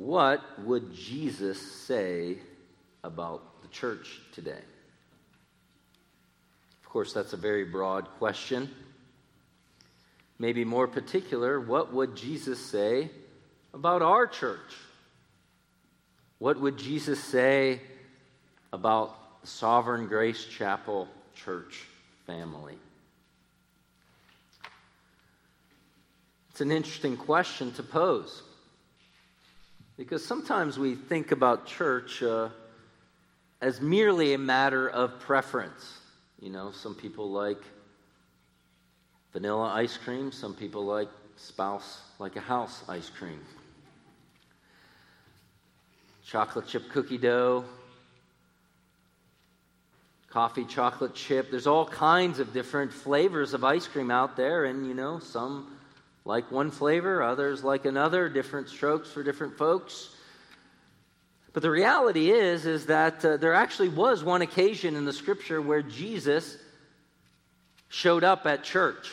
what would Jesus say about the church today? Of course, that's a very broad question. Maybe more particular, what would Jesus say about our church? What would Jesus say about Sovereign Grace Chapel Church family? It's an interesting question to pose because sometimes we think about church uh, as merely a matter of preference. You know, some people like vanilla ice cream, some people like spouse like a house ice cream. Chocolate chip cookie dough, coffee chocolate chip. There's all kinds of different flavors of ice cream out there, and you know, some like one flavor, others like another, different strokes for different folks. But the reality is is that uh, there actually was one occasion in the scripture where Jesus showed up at church.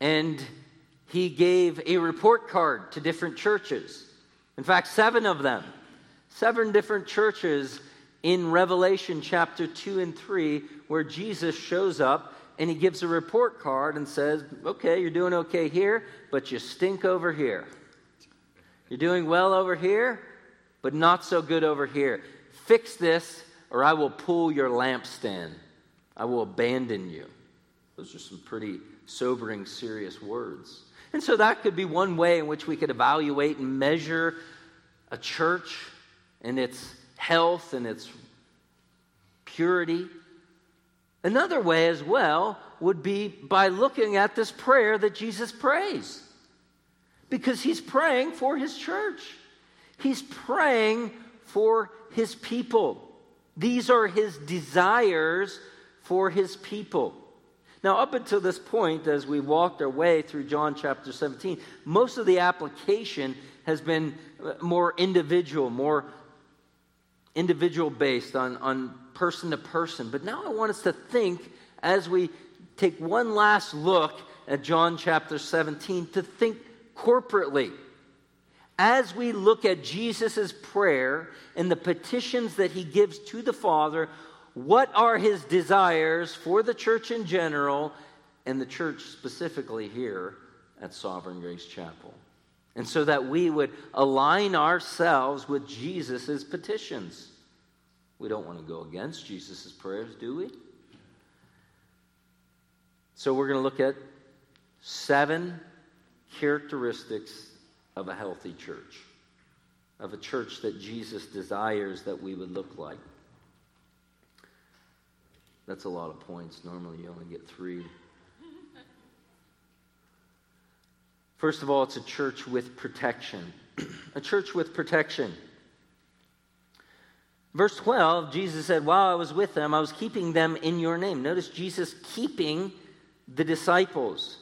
And he gave a report card to different churches. In fact, seven of them. Seven different churches in Revelation chapter 2 and 3 where Jesus shows up and he gives a report card and says, Okay, you're doing okay here, but you stink over here. You're doing well over here, but not so good over here. Fix this, or I will pull your lampstand. I will abandon you. Those are some pretty sobering, serious words. And so that could be one way in which we could evaluate and measure a church and its health and its purity. Another way as well would be by looking at this prayer that Jesus prays. Because he's praying for his church, he's praying for his people. These are his desires for his people. Now, up until this point, as we walked our way through John chapter 17, most of the application has been uh, more individual, more individual based on, on person to person. But now I want us to think as we take one last look at John chapter 17 to think corporately. As we look at Jesus' prayer and the petitions that he gives to the Father, what are his desires for the church in general and the church specifically here at Sovereign Grace Chapel? And so that we would align ourselves with Jesus' petitions. We don't want to go against Jesus' prayers, do we? So we're going to look at seven characteristics of a healthy church, of a church that Jesus desires that we would look like. That's a lot of points. Normally you only get three. First of all, it's a church with protection. a church with protection. Verse 12, Jesus said, While I was with them, I was keeping them in your name. Notice Jesus keeping the disciples.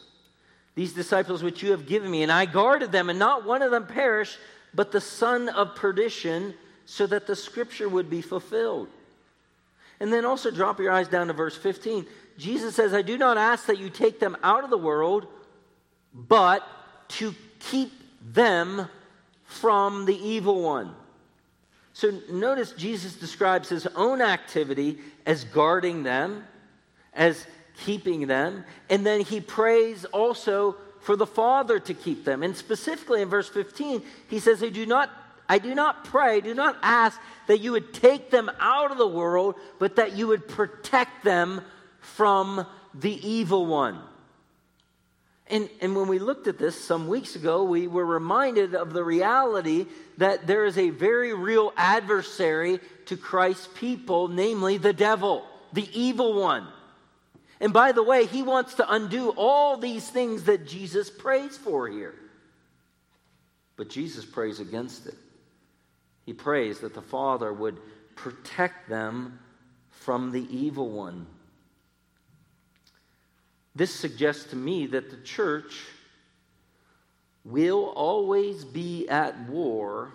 These disciples which you have given me, and I guarded them, and not one of them perished, but the son of perdition, so that the scripture would be fulfilled. And then also drop your eyes down to verse 15. Jesus says, I do not ask that you take them out of the world, but to keep them from the evil one. So notice Jesus describes his own activity as guarding them, as keeping them, and then he prays also for the Father to keep them. And specifically in verse 15, he says, I do not, I do not pray, do not ask that you would take them out of the world, but that you would protect them from the evil one. And, and when we looked at this some weeks ago, we were reminded of the reality that there is a very real adversary to Christ's people, namely the devil, the evil one. And by the way, he wants to undo all these things that Jesus prays for here. But Jesus prays against it. He prays that the Father would protect them from the evil one. This suggests to me that the church will always be at war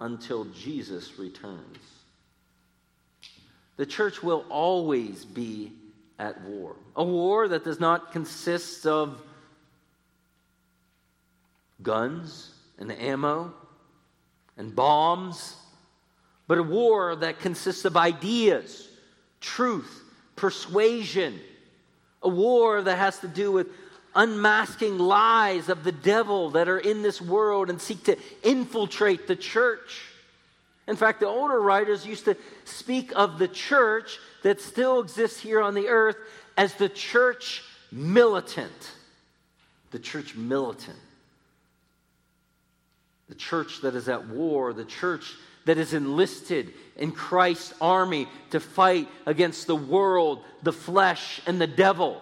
until Jesus returns. The church will always be at war. A war that does not consist of guns and ammo, and bombs, but a war that consists of ideas, truth, persuasion, a war that has to do with unmasking lies of the devil that are in this world and seek to infiltrate the church. In fact, the older writers used to speak of the church that still exists here on the earth as the church militant. The church militant. The church that is at war, the church that is enlisted in Christ's army to fight against the world, the flesh, and the devil.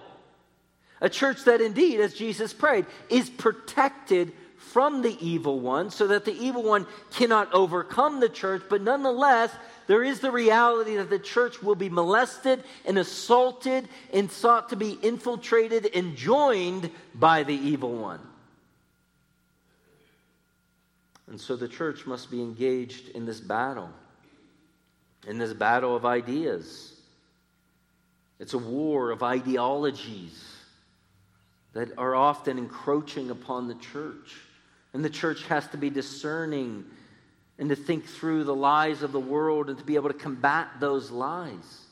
A church that indeed, as Jesus prayed, is protected from the evil one so that the evil one cannot overcome the church, but nonetheless, there is the reality that the church will be molested and assaulted and sought to be infiltrated and joined by the evil one. And so the church must be engaged in this battle, in this battle of ideas. It's a war of ideologies that are often encroaching upon the church. And the church has to be discerning and to think through the lies of the world and to be able to combat those lies.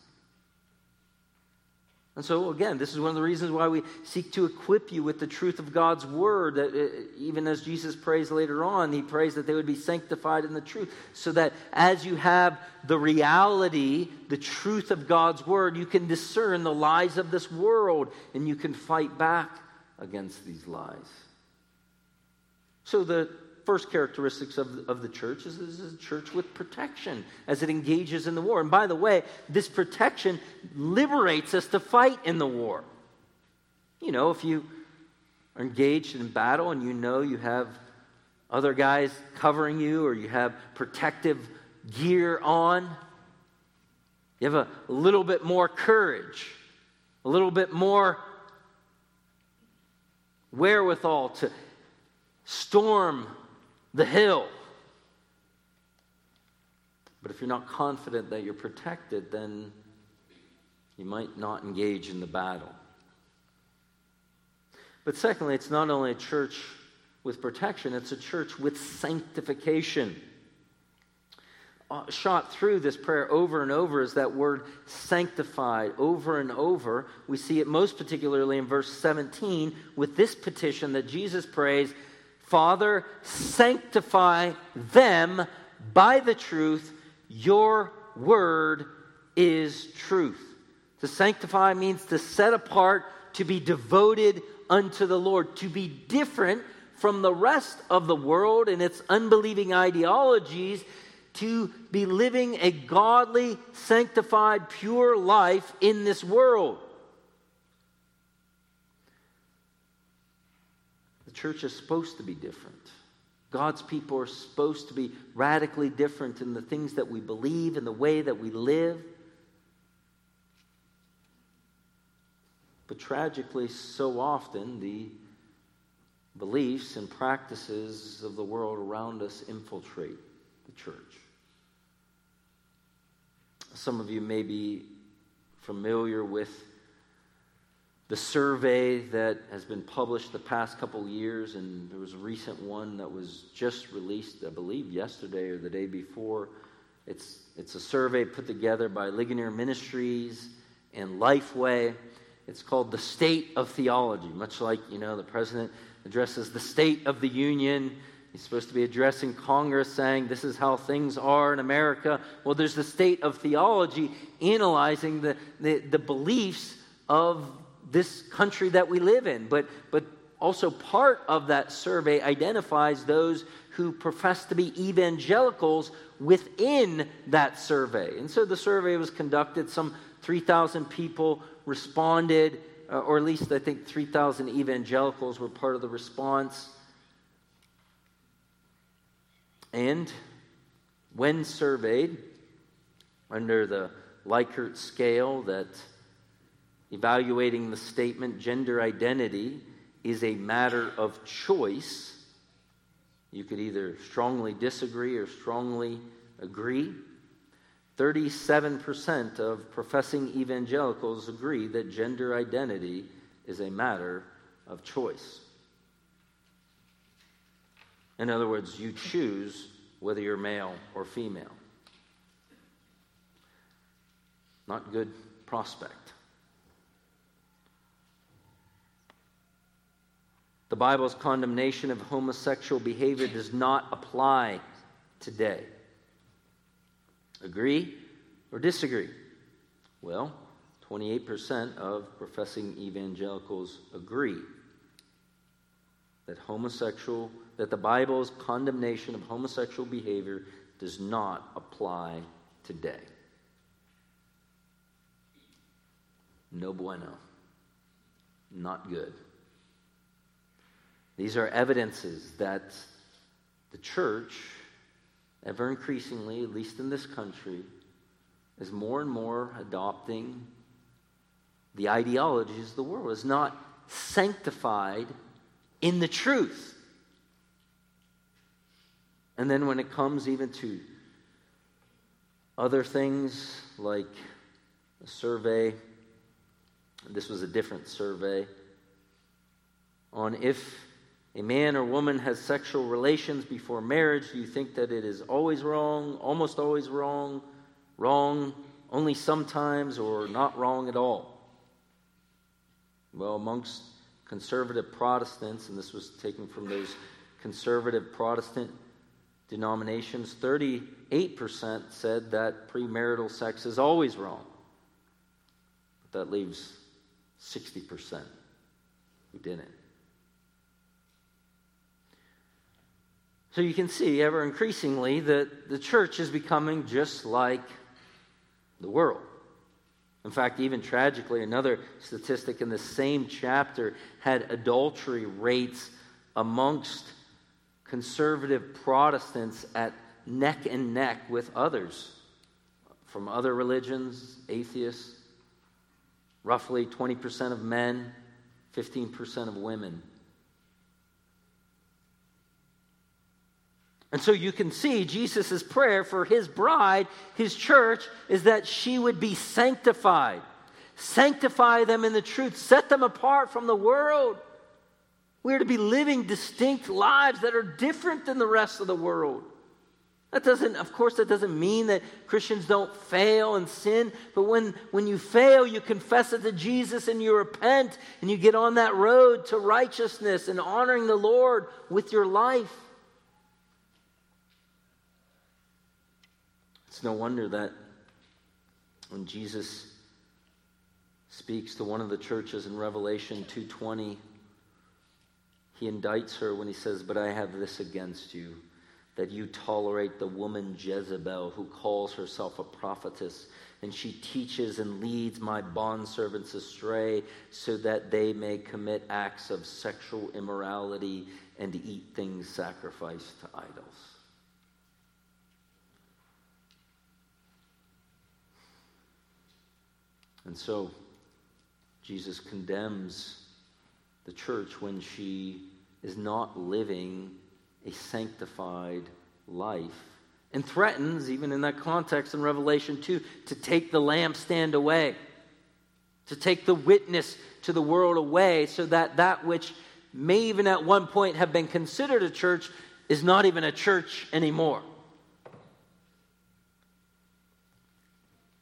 And so, again, this is one of the reasons why we seek to equip you with the truth of God's word. That uh, even as Jesus prays later on, he prays that they would be sanctified in the truth, so that as you have the reality, the truth of God's word, you can discern the lies of this world and you can fight back against these lies. So, the first characteristics of, of the church is this is a church with protection as it engages in the war. And by the way, this protection liberates us to fight in the war. You know, if you are engaged in battle and you know you have other guys covering you or you have protective gear on, you have a little bit more courage, a little bit more wherewithal to storm the hill. But if you're not confident that you're protected, then you might not engage in the battle. But secondly, it's not only a church with protection, it's a church with sanctification. Uh, shot through this prayer over and over is that word sanctified over and over. We see it most particularly in verse 17 with this petition that Jesus prays Father, sanctify them by the truth. Your word is truth. To sanctify means to set apart, to be devoted unto the Lord, to be different from the rest of the world and its unbelieving ideologies, to be living a godly, sanctified, pure life in this world. Church is supposed to be different. God's people are supposed to be radically different in the things that we believe, in the way that we live. But tragically, so often, the beliefs and practices of the world around us infiltrate the church. Some of you may be familiar with the survey that has been published the past couple years, and there was a recent one that was just released, I believe, yesterday or the day before. It's, it's a survey put together by Ligonier Ministries and Lifeway. It's called The State of Theology, much like, you know, the president addresses the State of the Union. He's supposed to be addressing Congress saying this is how things are in America. Well, there's the state of theology analyzing the, the, the beliefs of this country that we live in. But, but also, part of that survey identifies those who profess to be evangelicals within that survey. And so the survey was conducted, some 3,000 people responded, uh, or at least I think 3,000 evangelicals were part of the response. And when surveyed under the Likert scale that evaluating the statement gender identity is a matter of choice. You could either strongly disagree or strongly agree. 37% of professing evangelicals agree that gender identity is a matter of choice. In other words, you choose whether you're male or female. Not good prospect. The Bible's condemnation of homosexual behavior does not apply today. Agree or disagree? Well, 28% of professing evangelicals agree that homosexual that the Bible's condemnation of homosexual behavior does not apply today. No bueno. Not good. These are evidences that the church, ever increasingly, at least in this country, is more and more adopting the ideologies of the world, is not sanctified in the truth. And then when it comes even to other things like a survey, this was a different survey, on if a man or woman has sexual relations before marriage, do you think that it is always wrong, almost always wrong, wrong only sometimes, or not wrong at all? Well, amongst conservative Protestants, and this was taken from those conservative Protestant denominations, 38% said that premarital sex is always wrong. But that leaves 60% who didn't. So you can see ever increasingly that the church is becoming just like the world. In fact, even tragically, another statistic in the same chapter had adultery rates amongst conservative Protestants at neck and neck with others from other religions, atheists. Roughly 20% of men, 15% of women. And so you can see Jesus' prayer for his bride, his church, is that she would be sanctified. Sanctify them in the truth, set them apart from the world. We are to be living distinct lives that are different than the rest of the world. That doesn't, of course, that doesn't mean that Christians don't fail and sin, but when, when you fail, you confess it to Jesus and you repent and you get on that road to righteousness and honoring the Lord with your life. No wonder that when Jesus speaks to one of the churches in Revelation 2:20 he indicts her when he says, "But I have this against you, that you tolerate the woman Jezebel who calls herself a prophetess, and she teaches and leads my bondservants astray so that they may commit acts of sexual immorality and eat things sacrificed to idols." And so Jesus condemns the church when she is not living a sanctified life and threatens, even in that context in Revelation 2, to take the lampstand away, to take the witness to the world away, so that that which may even at one point have been considered a church is not even a church anymore.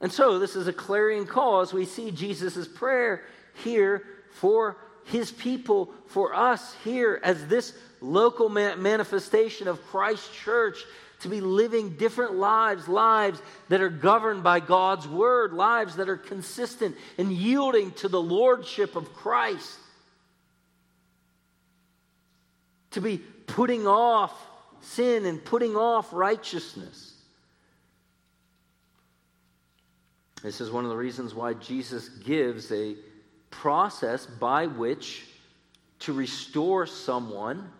And so, this is a clarion call as we see Jesus' prayer here for his people, for us here as this local manifestation of Christ's church to be living different lives, lives that are governed by God's word, lives that are consistent and yielding to the lordship of Christ. To be putting off sin and putting off righteousness. This is one of the reasons why Jesus gives a process by which to restore someone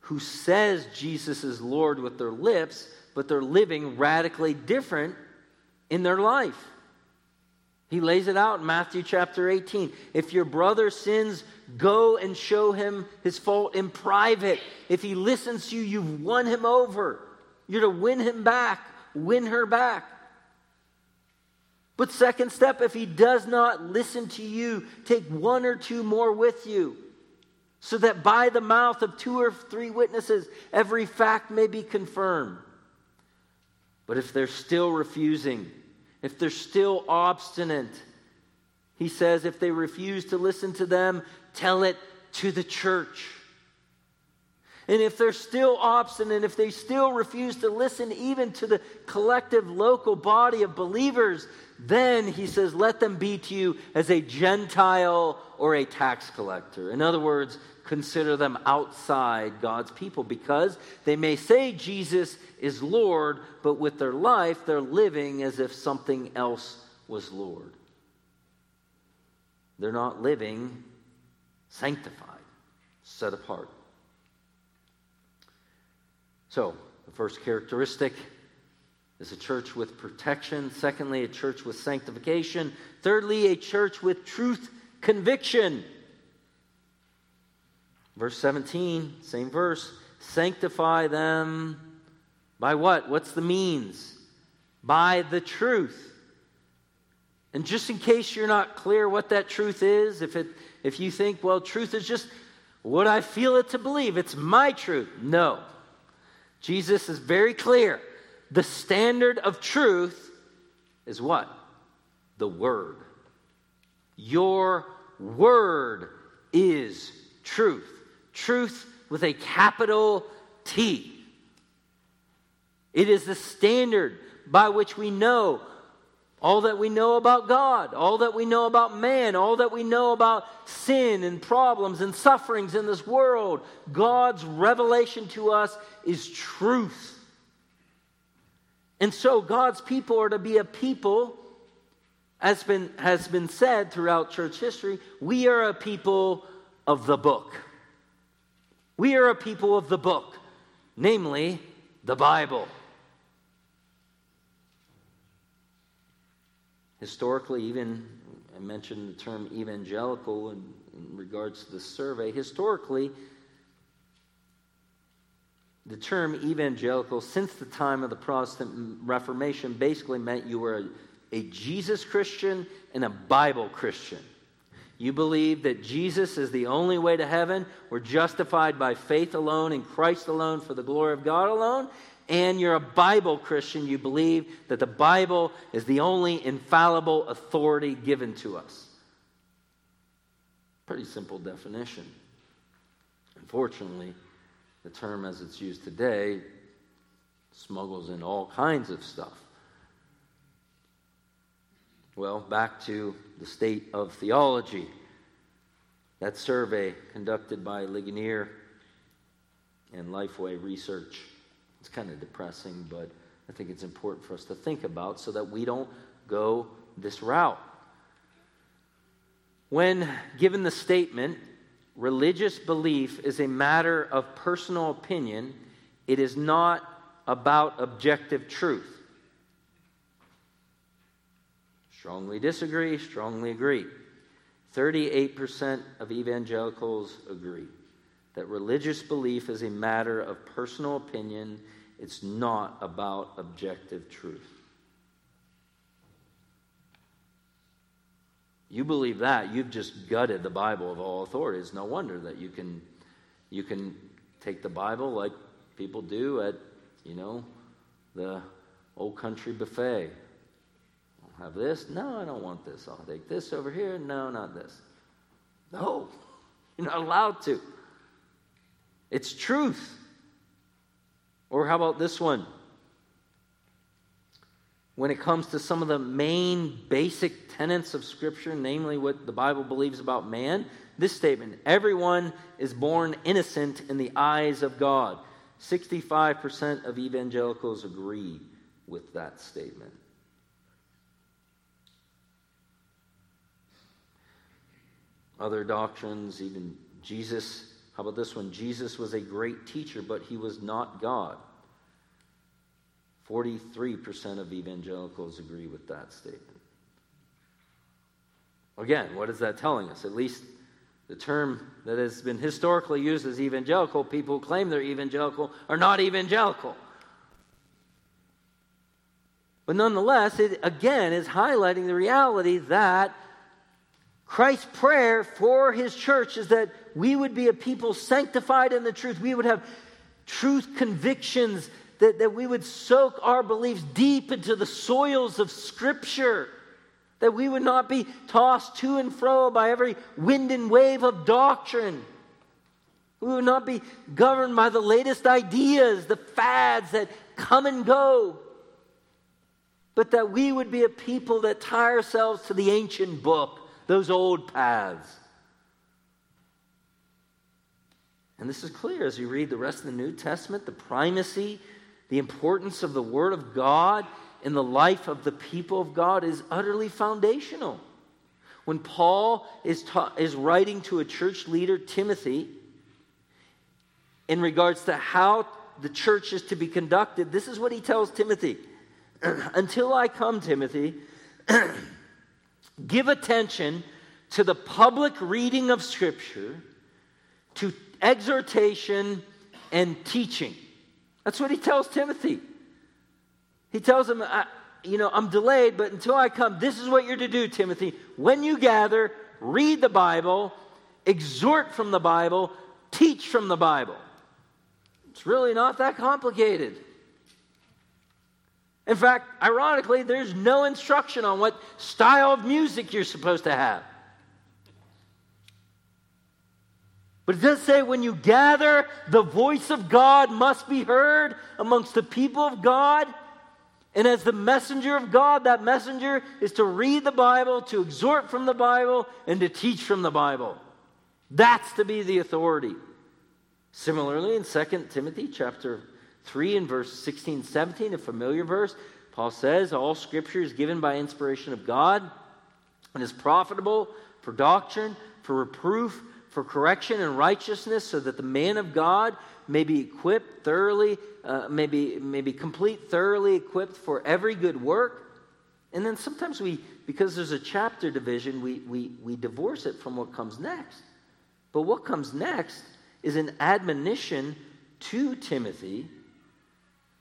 who says Jesus is Lord with their lips, but they're living radically different in their life. He lays it out in Matthew chapter 18. If your brother sins, go and show him his fault in private. If he listens to you, you've won him over. You're to win him back, win her back. But, second step, if he does not listen to you, take one or two more with you. so that by the mouth of two or three witnesses every fact may be confirmed. But if they're still refusing, if they're still obstinate, he says, if they refuse to listen to them, tell it to the church. And if they're still obstinate, if they still refuse to listen even to the collective local body of believers, then he says, let them be to you as a Gentile or a tax collector. In other words, consider them outside God's people because they may say Jesus is Lord, but with their life, they're living as if something else was Lord. They're not living sanctified, set apart. So, the first characteristic is a church with protection. Secondly, a church with sanctification. Thirdly, a church with truth conviction. Verse 17, same verse. Sanctify them by what? What's the means? By the truth. And just in case you're not clear what that truth is, if, it, if you think, well, truth is just what I feel it to believe, it's my truth. No. Jesus is very clear. The standard of truth is what? The Word. Your Word is truth. Truth with a capital T. It is the standard by which we know all that we know about God, all that we know about man, all that we know about sin and problems and sufferings in this world. God's revelation to us is truth. And so God's people are to be a people, as been, has been said throughout church history, we are a people of the book. We are a people of the book, namely the Bible. Historically, even I mentioned the term evangelical in, in regards to the survey. Historically, the term evangelical, since the time of the Protestant Reformation, basically meant you were a, a Jesus Christian and a Bible Christian. You believe that Jesus is the only way to heaven. We're justified by faith alone in Christ alone for the glory of God alone and you're a Bible Christian, you believe that the Bible is the only infallible authority given to us. Pretty simple definition. Unfortunately, the term as it's used today smuggles in all kinds of stuff. Well, back to the state of theology. That survey conducted by Ligonier and Lifeway Research it's kind of depressing, but I think it's important for us to think about so that we don't go this route. When given the statement, religious belief is a matter of personal opinion, it is not about objective truth. Strongly disagree, strongly agree. 38% of evangelicals agree that religious belief is a matter of personal opinion, it's not about objective truth. You believe that, you've just gutted the Bible of all authorities. No wonder that you can you can take the Bible like people do at, you know, the old country buffet. I'll have this. No, I don't want this. I'll take this over here. No, not this. No, you're not allowed to. It's truth. Or how about this one? When it comes to some of the main basic tenets of Scripture, namely what the Bible believes about man, this statement everyone is born innocent in the eyes of God. 65% of evangelicals agree with that statement. Other doctrines, even Jesus how about this one? Jesus was a great teacher, but he was not God. 43% of evangelicals agree with that statement. Again, what is that telling us? At least the term that has been historically used as evangelical, people who claim they're evangelical are not evangelical. But nonetheless, it again is highlighting the reality that Christ's prayer for his church is that we would be a people sanctified in the truth. We would have truth convictions, that, that we would soak our beliefs deep into the soils of Scripture, that we would not be tossed to and fro by every wind and wave of doctrine. We would not be governed by the latest ideas, the fads that come and go, but that we would be a people that tie ourselves to the ancient book, those old paths. And this is clear as you read the rest of the New Testament the primacy, the importance of the Word of God in the life of the people of God is utterly foundational. When Paul is, ta- is writing to a church leader, Timothy, in regards to how the church is to be conducted, this is what he tells Timothy. Until I come, Timothy, give attention to the public reading of Scripture, to exhortation and teaching. That's what he tells Timothy. He tells him, you know, I'm delayed, but until I come, this is what you're to do, Timothy. When you gather, read the Bible, exhort from the Bible, teach from the Bible. It's really not that complicated. In fact, ironically, there's no instruction on what style of music you're supposed to have. But it does say when you gather, the voice of God must be heard amongst the people of God. And as the messenger of God, that messenger is to read the Bible, to exhort from the Bible, and to teach from the Bible. That's to be the authority. Similarly, in 2 Timothy chapter 3 and verse 16, 17, a familiar verse, Paul says, All scripture is given by inspiration of God and is profitable for doctrine, for reproof, for correction and righteousness, so that the man of God may be equipped thoroughly, uh, may, be, may be complete, thoroughly equipped for every good work. And then sometimes we, because there's a chapter division, we, we, we divorce it from what comes next. But what comes next is an admonition to Timothy.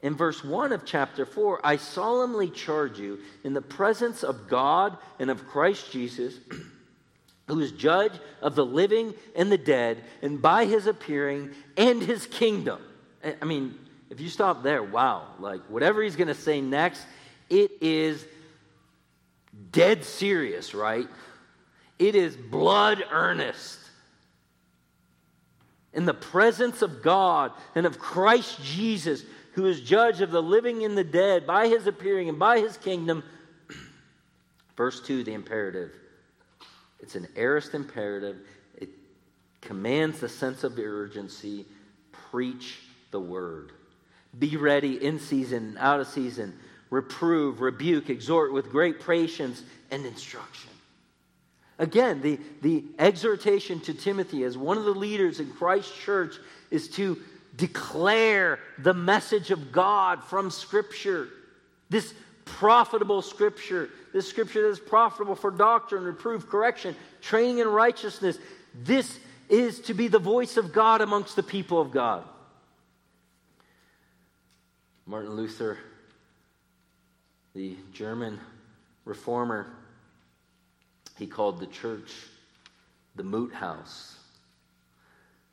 In verse 1 of chapter 4, I solemnly charge you in the presence of God and of Christ Jesus who is judge of the living and the dead, and by his appearing and his kingdom. I mean, if you stop there, wow, like whatever he's going to say next, it is dead serious, right? It is blood earnest. In the presence of God and of Christ Jesus, who is judge of the living and the dead, by his appearing and by his kingdom. Verse 2, the imperative it's an aorist imperative. It commands the sense of urgency. Preach the word. Be ready in season, and out of season. Reprove, rebuke, exhort with great patience and instruction. Again, the, the exhortation to Timothy as one of the leaders in Christ's church is to declare the message of God from Scripture. This profitable scripture. This scripture that is profitable for doctrine, reproof, correction, training in righteousness. This is to be the voice of God amongst the people of God. Martin Luther, the German reformer, he called the church the moot house.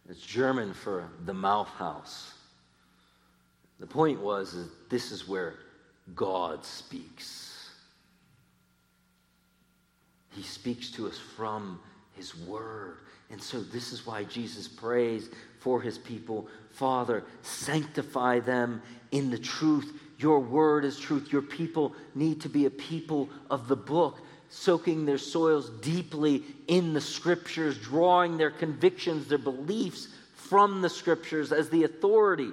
It's German for the mouth house. The point was this is where God speaks. He speaks to us from His Word. And so, this is why Jesus prays for His people Father, sanctify them in the truth. Your Word is truth. Your people need to be a people of the book, soaking their soils deeply in the Scriptures, drawing their convictions, their beliefs from the Scriptures as the authority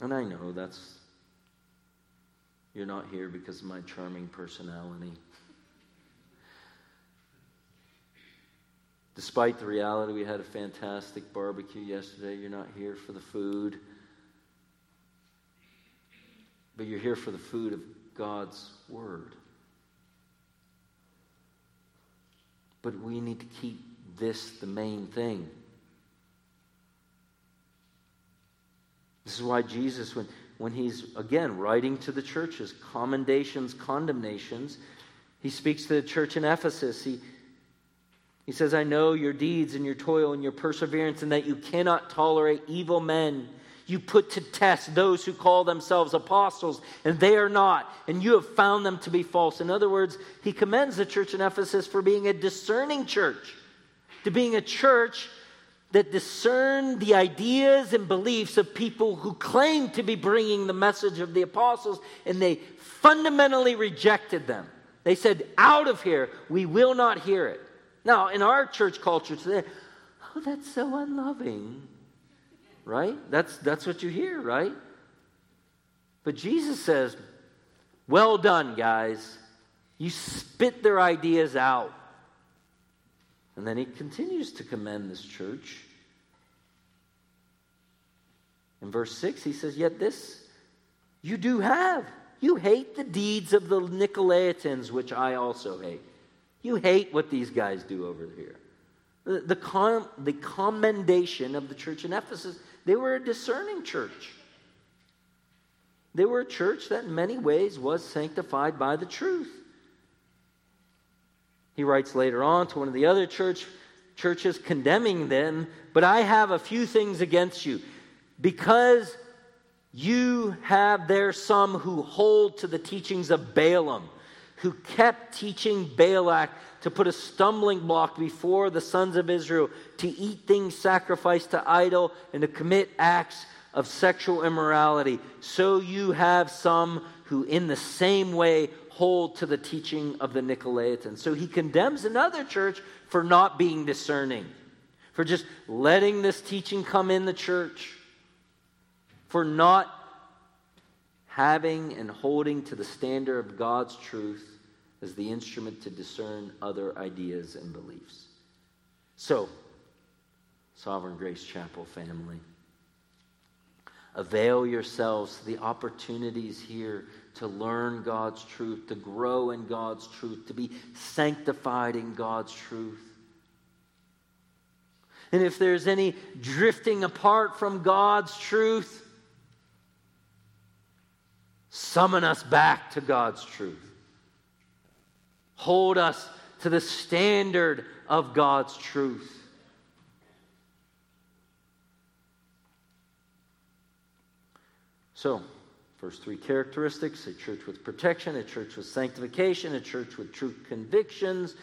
And I know that's, you're not here because of my charming personality. Despite the reality, we had a fantastic barbecue yesterday. You're not here for the food, but you're here for the food of God's Word. But we need to keep this the main thing. This is why Jesus, when, when he's, again, writing to the churches, commendations, condemnations, He speaks to the church in Ephesus. He, he says, I know your deeds and your toil and your perseverance, and that you cannot tolerate evil men. You put to test those who call themselves apostles, and they are not, and you have found them to be false. In other words, he commends the church in Ephesus for being a discerning church, to being a church that discerned the ideas and beliefs of people who claimed to be bringing the message of the apostles, and they fundamentally rejected them. They said, Out of here, we will not hear it. Now, in our church culture today, oh, that's so unloving, right? That's, that's what you hear, right? But Jesus says, Well done, guys. You spit their ideas out. And then he continues to commend this church. In verse 6, he says, Yet this you do have. You hate the deeds of the Nicolaitans, which I also hate. You hate what these guys do over here. The, the, com- the commendation of the church in Ephesus, they were a discerning church. They were a church that in many ways was sanctified by the truth. He writes later on to one of the other church, churches condemning them, but I have a few things against you. Because you have there some who hold to the teachings of Balaam, who kept teaching Balak to put a stumbling block before the sons of Israel, to eat things sacrificed to idol, and to commit acts of sexual immorality. So you have some who, in the same way, hold to the teaching of the Nicolaitans. So he condemns another church for not being discerning, for just letting this teaching come in the church for not having and holding to the standard of God's truth as the instrument to discern other ideas and beliefs. So, Sovereign Grace Chapel family, avail yourselves to the opportunities here to learn God's truth, to grow in God's truth, to be sanctified in God's truth. And if there's any drifting apart from God's truth, Summon us back to God's truth. Hold us to the standard of God's truth. So, first three characteristics a church with protection, a church with sanctification, a church with true convictions.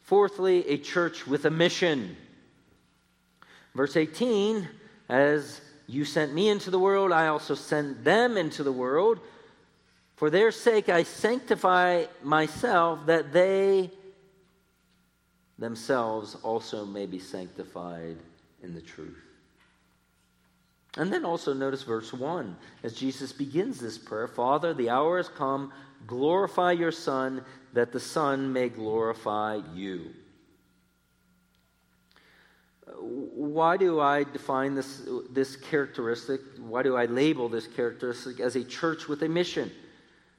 Fourthly, a church with a mission. Verse 18, as you sent me into the world, I also sent them into the world. For their sake I sanctify myself, that they themselves also may be sanctified in the truth. And then also notice verse 1 as Jesus begins this prayer Father, the hour has come, glorify your Son, that the Son may glorify you why do I define this, this characteristic? Why do I label this characteristic as a church with a mission?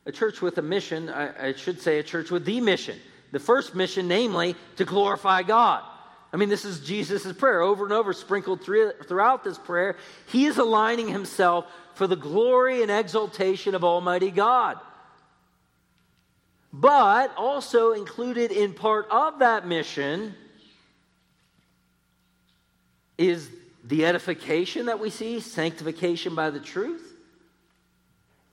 A church with a mission, I, I should say a church with the mission. The first mission, namely, to glorify God. I mean, this is Jesus' prayer over and over, sprinkled through, throughout this prayer. He is aligning himself for the glory and exaltation of Almighty God. But also included in part of that mission is the edification that we see, sanctification by the truth,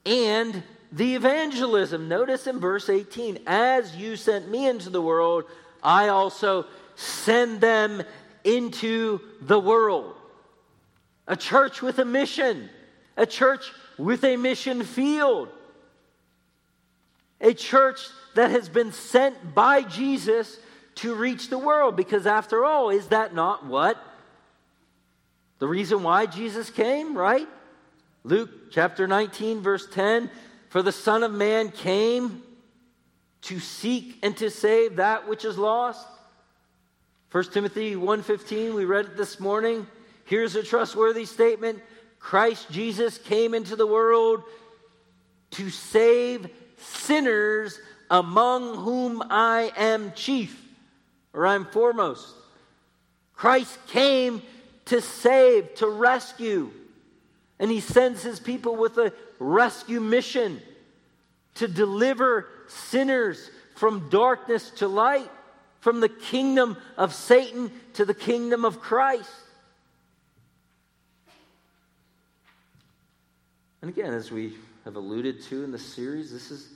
and the evangelism. Notice in verse 18, as you sent me into the world, I also send them into the world. A church with a mission, a church with a mission field, a church that has been sent by Jesus to reach the world. Because after all, is that not what the reason why Jesus came, right? Luke chapter 19, verse 10 For the Son of Man came to seek and to save that which is lost. 1 Timothy 1:15 we read it this morning. Here's a trustworthy statement. Christ Jesus came into the world to save sinners among whom I am chief or I'm foremost. Christ came to save, to rescue. And he sends his people with a rescue mission to deliver sinners from darkness to light, from the kingdom of Satan to the kingdom of Christ. And again, as we have alluded to in the series, this is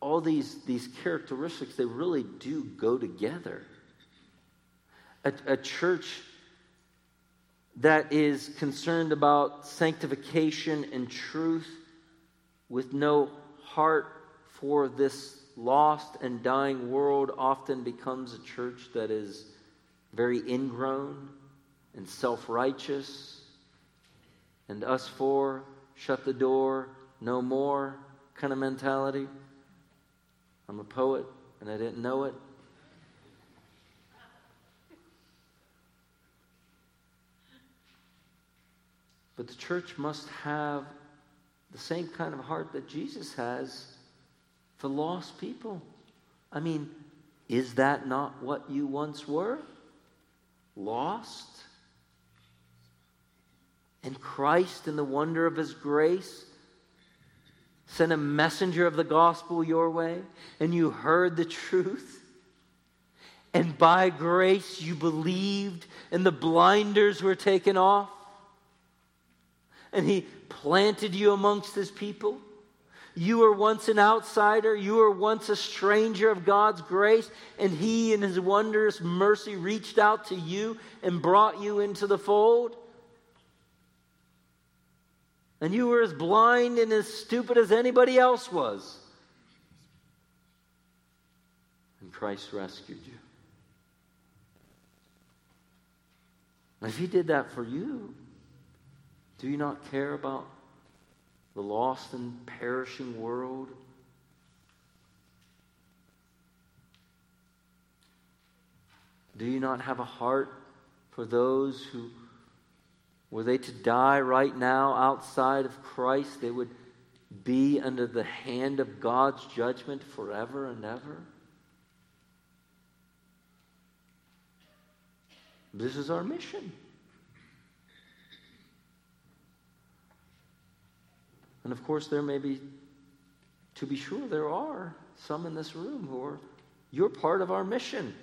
all these, these characteristics, they really do go together. A, a church that is concerned about sanctification and truth with no heart for this lost and dying world often becomes a church that is very ingrown and self righteous and us for, shut the door, no more kind of mentality. I'm a poet and I didn't know it. But the church must have the same kind of heart that Jesus has for lost people. I mean, is that not what you once were? Lost? And Christ, in the wonder of his grace, sent a messenger of the gospel your way, and you heard the truth. And by grace you believed, and the blinders were taken off. And he planted you amongst his people. You were once an outsider. You were once a stranger of God's grace. And He, in His wondrous mercy, reached out to you and brought you into the fold. And you were as blind and as stupid as anybody else was. And Christ rescued you. If He did that for you, do you not care about the lost and perishing world? Do you not have a heart for those who, were they to die right now outside of Christ, they would be under the hand of God's judgment forever and ever? This is our mission. And of course, there may be, to be sure, there are some in this room who are, you're part of our mission.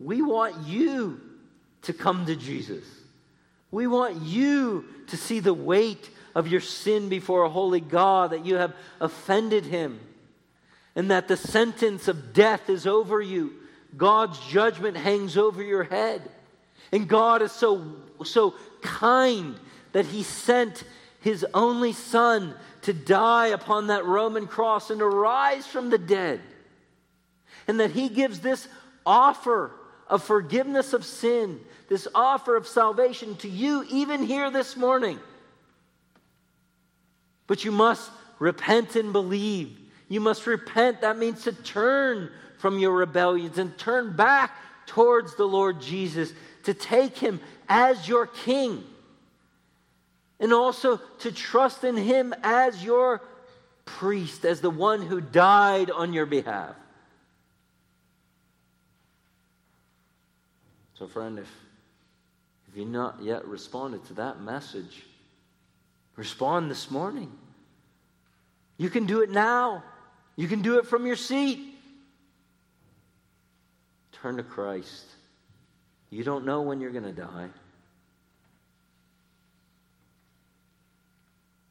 We want you to come to Jesus. We want you to see the weight of your sin before a holy God, that you have offended him, and that the sentence of death is over you. God's judgment hangs over your head. And God is so, so kind that he sent his only son to die upon that Roman cross and to rise from the dead. And that he gives this offer of forgiveness of sin, this offer of salvation to you, even here this morning. But you must repent and believe. You must repent. That means to turn from your rebellions and turn back towards the Lord Jesus, to take him as your king and also to trust in Him as your priest, as the one who died on your behalf. So, friend, if, if you've not yet responded to that message, respond this morning. You can do it now. You can do it from your seat. Turn to Christ. You don't know when you're going to die.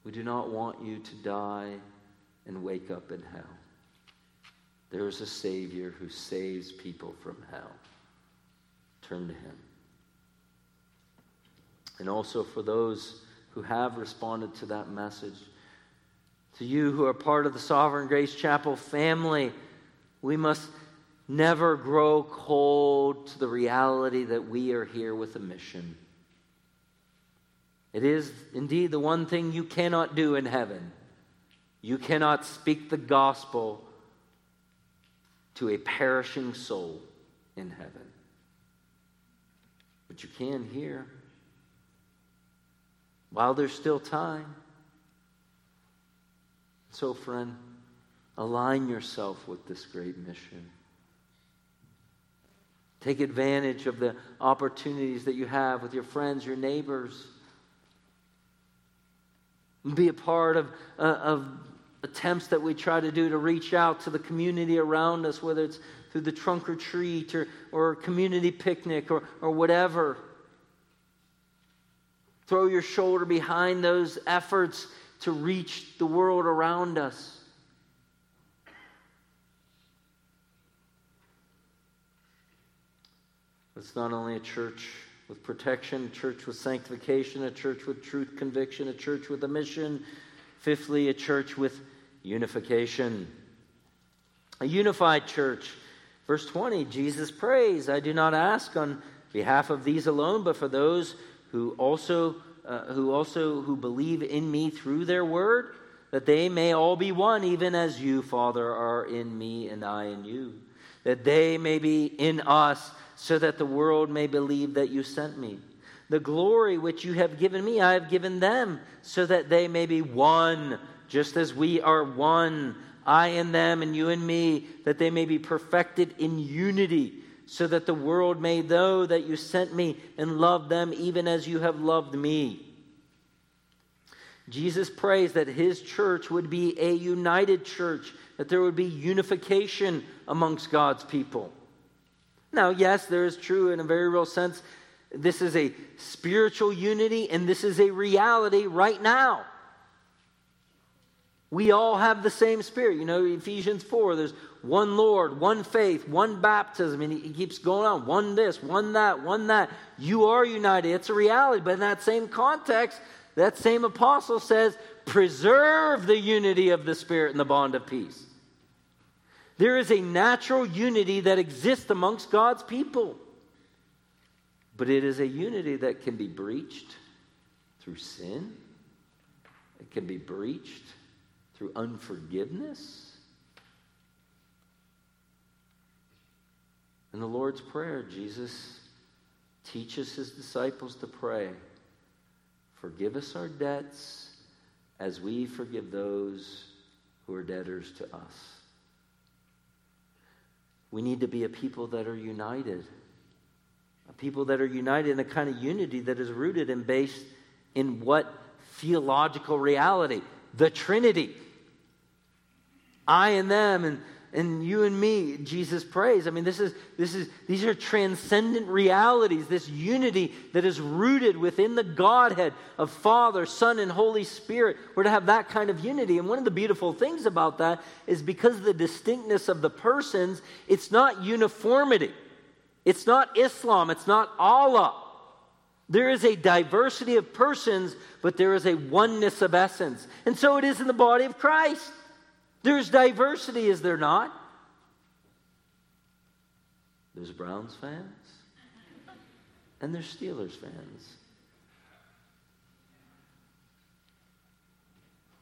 We do not want you to die and wake up in hell. There is a Savior who saves people from hell. Turn to Him. And also for those who have responded to that message, to you who are part of the Sovereign Grace Chapel family, we must never grow cold to the reality that we are here with a mission. It is indeed the one thing you cannot do in heaven. You cannot speak the gospel to a perishing soul in heaven. But you can here. While there's still time. So, friend, align yourself with this great mission. Take advantage of the opportunities that you have with your friends, your neighbors be a part of, uh, of attempts that we try to do to reach out to the community around us, whether it's through the trunk or treat or, or community picnic or, or whatever. Throw your shoulder behind those efforts to reach the world around us. It's not only a church with protection, a church with sanctification, a church with truth conviction, a church with a mission. Fifthly, a church with unification. A unified church. Verse 20, Jesus prays, I do not ask on behalf of these alone, but for those who also uh, who also who believe in me through their word, that they may all be one, even as you, Father, are in me and I in you. That they may be in us, so that the world may believe that you sent me. The glory which you have given me, I have given them, so that they may be one just as we are one, I and them, and you and me, that they may be perfected in unity, so that the world may know that you sent me and love them even as you have loved me. Jesus prays that his church would be a united church, that there would be unification amongst God's people. Now, yes, there is true in a very real sense. This is a spiritual unity, and this is a reality right now. We all have the same spirit. You know, Ephesians 4, there's one Lord, one faith, one baptism, and he keeps going on. One this, one that, one that. You are united. It's a reality. But in that same context, that same apostle says, preserve the unity of the Spirit and the bond of peace. There is a natural unity that exists amongst God's people. But it is a unity that can be breached through sin. It can be breached through unforgiveness. In the Lord's Prayer, Jesus teaches his disciples to pray Forgive us our debts as we forgive those who are debtors to us. We need to be a people that are united. A people that are united in a kind of unity that is rooted and based in what theological reality? The Trinity. I and them and, and you and me, Jesus prays. I mean, this is, this is, these are transcendent realities, this unity that is rooted within the Godhead of Father, Son, and Holy Spirit. We're to have that kind of unity. And one of the beautiful things about that is because of the distinctness of the persons, it's not uniformity. It's not Islam. It's not Allah. There is a diversity of persons, but there is a oneness of essence. And so it is in the body of Christ. There's diversity, is there not? There's Browns fans and there's Steelers fans.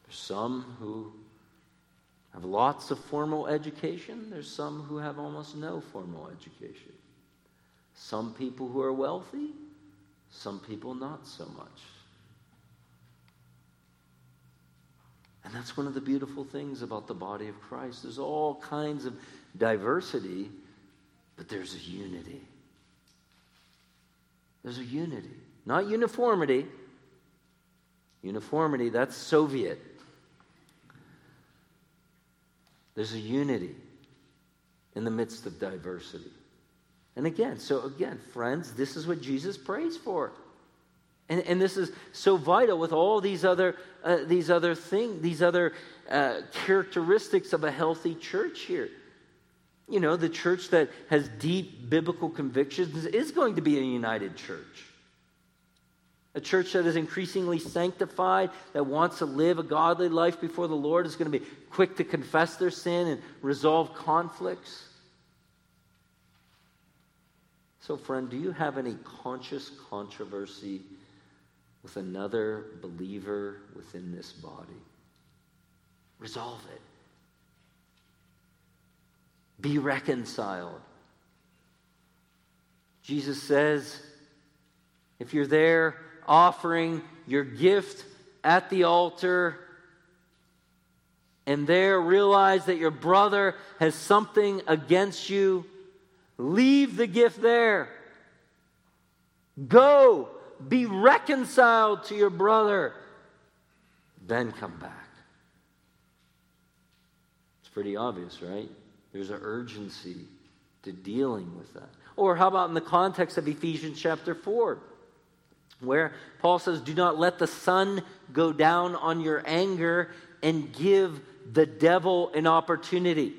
There's some who have lots of formal education, there's some who have almost no formal education. Some people who are wealthy, some people not so much. And that's one of the beautiful things about the body of Christ. There's all kinds of diversity, but there's a unity. There's a unity, not uniformity. Uniformity, that's Soviet. There's a unity in the midst of diversity. And again, so again, friends, this is what Jesus prays for. And, and this is so vital with all these other, uh, these other things, these other uh, characteristics of a healthy church here. You know, the church that has deep biblical convictions is going to be a united church. A church that is increasingly sanctified, that wants to live a godly life before the Lord, is going to be quick to confess their sin and resolve conflicts. So, friend, do you have any conscious controversy with another believer within this body. Resolve it. Be reconciled. Jesus says, if you're there offering your gift at the altar, and there realize that your brother has something against you, leave the gift there. Go be reconciled to your brother, then come back. It's pretty obvious, right? There's an urgency to dealing with that. Or how about in the context of Ephesians chapter 4, where Paul says, Do not let the sun go down on your anger and give the devil an opportunity.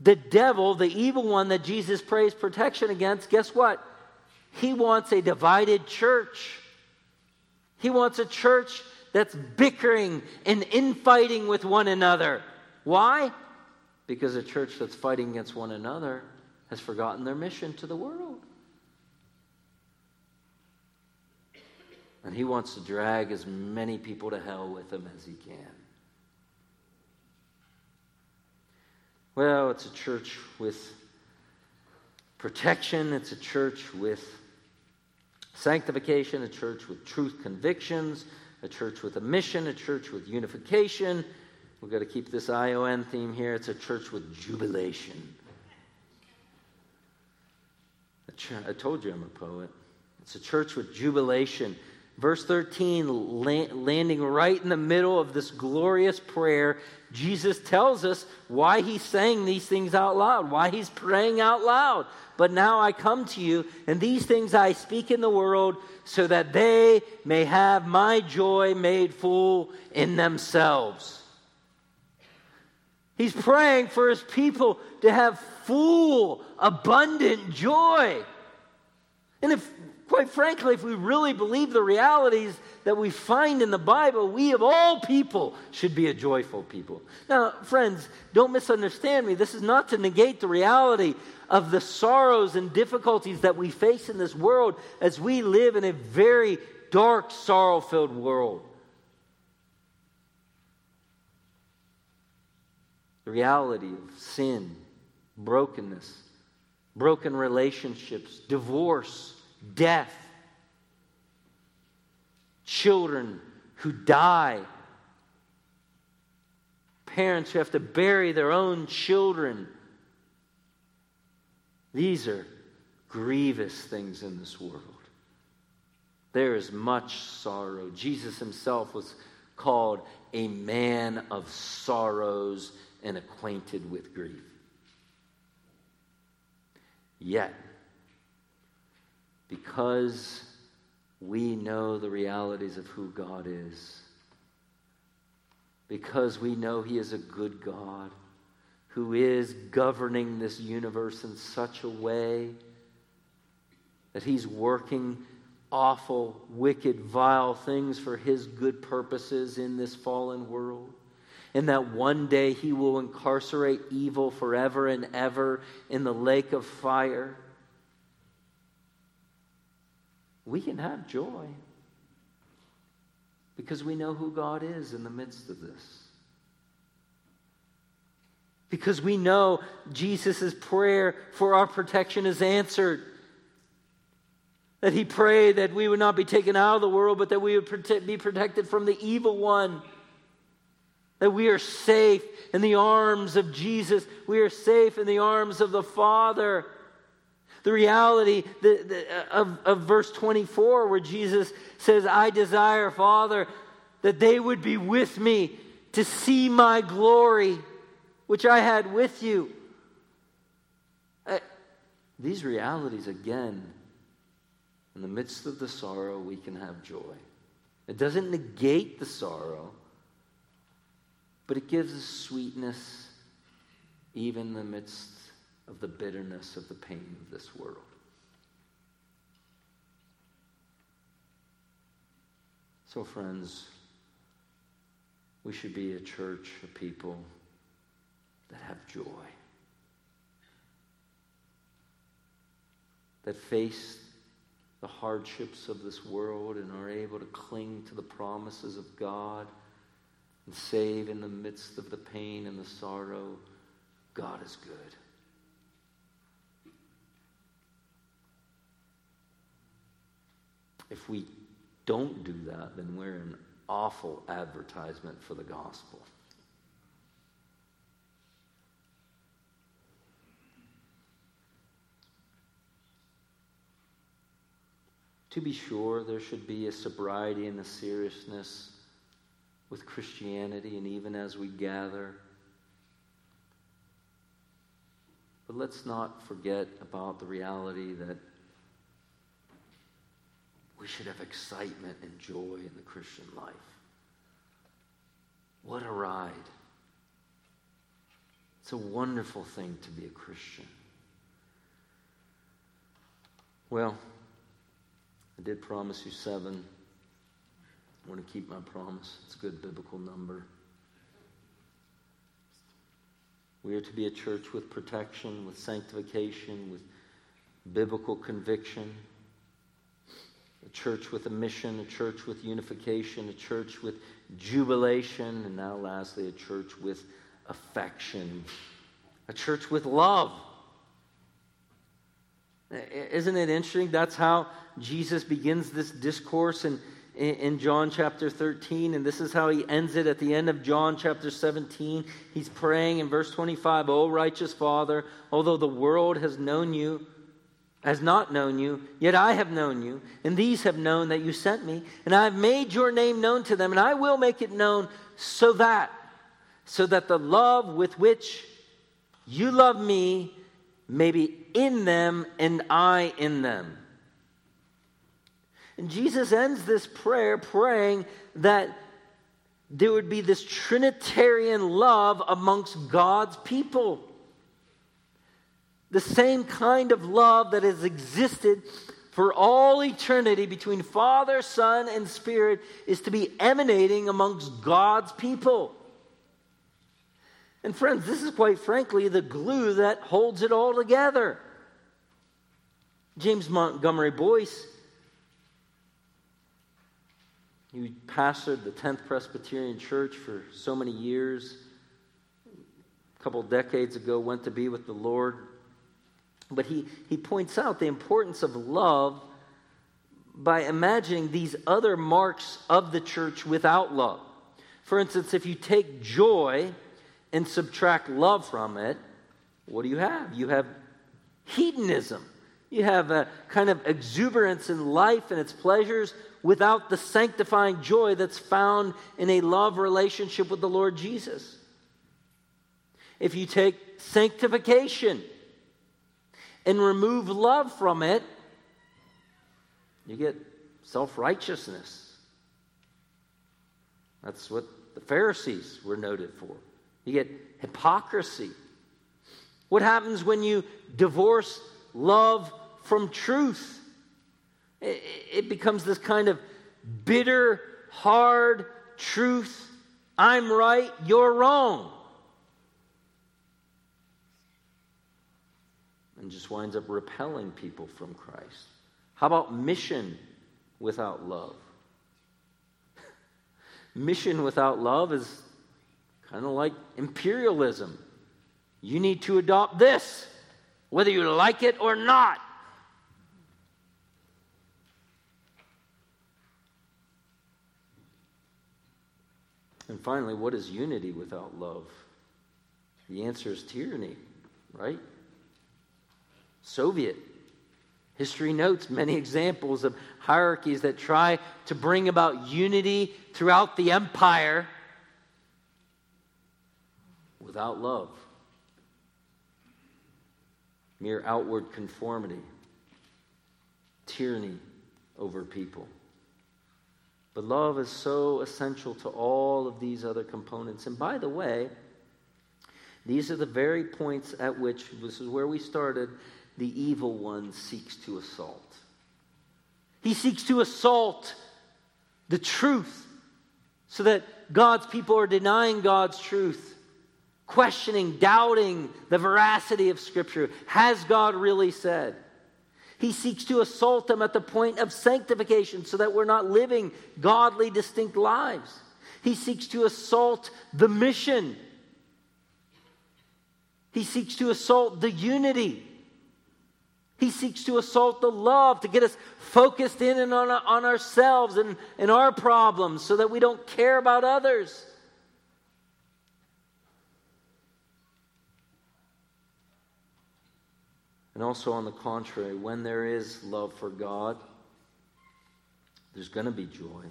The devil, the evil one that Jesus prays protection against, guess what? He wants a divided church. He wants a church that's bickering and infighting with one another. Why? Because a church that's fighting against one another has forgotten their mission to the world. And he wants to drag as many people to hell with him as he can. Well, it's a church with protection, it's a church with sanctification, a church with truth convictions, a church with a mission, a church with unification. We've got to keep this ION theme here. It's a church with jubilation. I told you I'm a poet. It's a church with jubilation. Verse 13, landing right in the middle of this glorious prayer, Jesus tells us why he's saying these things out loud, why he's praying out loud. But now I come to you, and these things I speak in the world, so that they may have my joy made full in themselves. He's praying for his people to have full, abundant joy. And if, quite frankly, if we really believe the realities that we find in the Bible, we of all people should be a joyful people. Now, friends, don't misunderstand me. This is not to negate the reality of the sorrows and difficulties that we face in this world as we live in a very dark, sorrow filled world. The reality of sin, brokenness, broken relationships, divorce, death, children who die, parents who have to bury their own children these are grievous things in this world. There is much sorrow. Jesus himself was called a man of sorrows and acquainted with grief. Yet, because we know the realities of who God is, because we know He is a good God, who is governing this universe in such a way that he's working awful, wicked, vile things for his good purposes in this fallen world. And that one day he will incarcerate evil forever and ever in the lake of fire. We can have joy because we know who God is in the midst of this because we know Jesus' prayer for our protection is answered. That he prayed that we would not be taken out of the world, but that we would be protected from the evil one. That we are safe in the arms of Jesus. We are safe in the arms of the Father. The reality the, the, of, of verse 24, where Jesus says, I desire, Father, that they would be with me to see my glory which I had with you. Uh, these realities, again, in the midst of the sorrow, we can have joy. It doesn't negate the sorrow, but it gives us sweetness even in the midst of the bitterness of the pain of this world. So, friends, we should be a church of people that have joy, that face the hardships of this world and are able to cling to the promises of God and save in the midst of the pain and the sorrow. God is good. If we don't do that, then we're an awful advertisement for the gospel. To be sure, there should be a sobriety and a seriousness with Christianity, and even as we gather, But let's not forget about the reality that should have excitement and joy in the Christian life. What a ride. It's a wonderful thing to be a Christian. Well, I did promise you seven. I want to keep my promise. It's a good biblical number. We are to be a church with protection, with sanctification, with biblical conviction. A church with a mission, a church with unification, a church with jubilation, and now lastly, a church with affection, a church with love. Isn't it interesting? That's how Jesus begins this discourse in, in John chapter 13, and this is how he ends it at the end of John chapter 17. He's praying in verse 25, O righteous Father, although the world has known you, has not known you, yet I have known you, and these have known that you sent me, and I have made your name known to them, and I will make it known so that, so that the love with which you love me may be in them and I in them. And Jesus ends this prayer praying that there would be this Trinitarian love amongst God's people. The same kind of love that has existed for all eternity between Father, Son, and Spirit is to be emanating amongst God's people. And friends, this is quite frankly the glue that holds it all together. James Montgomery Boice, he pastored the 10th Presbyterian Church for so many years. A couple decades ago, went to be with the Lord. But he, he points out the importance of love by imagining these other marks of the church without love. For instance, if you take joy and subtract love from it, what do you have? You have hedonism. You have a kind of exuberance in life and its pleasures without the sanctifying joy that's found in a love relationship with the Lord Jesus. If you take sanctification and remove love from it, you get self righteousness. That's what the Pharisees were noted for. You get hypocrisy. What happens when you divorce love from truth? It becomes this kind of bitter, hard truth. I'm right, you're wrong. And just winds up repelling people from Christ. How about mission without love? mission without love is kind of like imperialism. You need to adopt this, whether you like it or not. And finally, what is unity without love? The answer is tyranny, right? Soviet. History notes many examples of hierarchies that try to bring about unity throughout the empire without love. Mere outward conformity, tyranny over people. But love is so essential to all of these other components. And by the way, these are the very points at which, this is where we started, the evil one seeks to assault. He seeks to assault the truth so that God's people are denying God's truth, questioning, doubting the veracity of Scripture. Has God really said? He seeks to assault them at the point of sanctification so that we're not living godly, distinct lives. He seeks to assault the mission. He seeks to assault the unity. He seeks to assault the love, to get us focused in and on, on ourselves and, and our problems so that we don't care about others. And also, on the contrary, when there is love for God, there's going to be joy.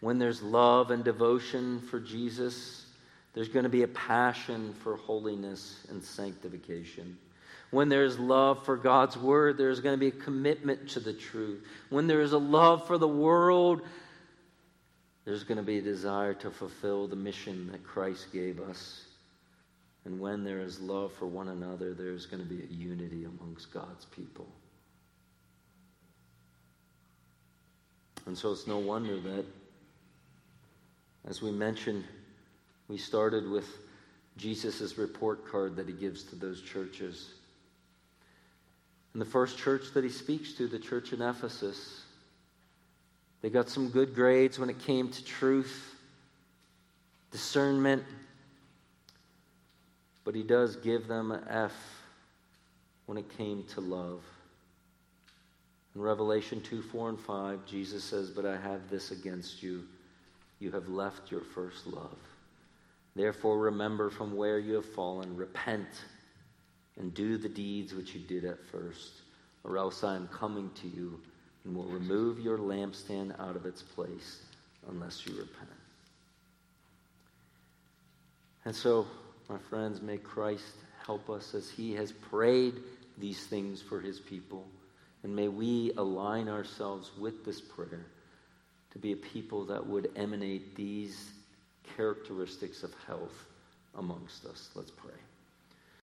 When there's love and devotion for Jesus, there's going to be a passion for holiness and sanctification. When there's love for God's word, there's going to be a commitment to the truth. When there is a love for the world, there's going to be a desire to fulfill the mission that Christ gave us. And when there is love for one another, there's going to be a unity amongst God's people. And so it's no wonder that, as we mentioned, we started with Jesus' report card that he gives to those churches. And the first church that he speaks to, the church in Ephesus, they got some good grades when it came to truth, discernment, but he does give them an F when it came to love. In Revelation 2 4 and 5, Jesus says, But I have this against you. You have left your first love. Therefore, remember from where you have fallen, repent, and do the deeds which you did at first, or else I am coming to you and will remove your lampstand out of its place unless you repent. And so, my friends, may Christ help us as he has prayed these things for his people. And may we align ourselves with this prayer to be a people that would emanate these characteristics of health amongst us. Let's pray.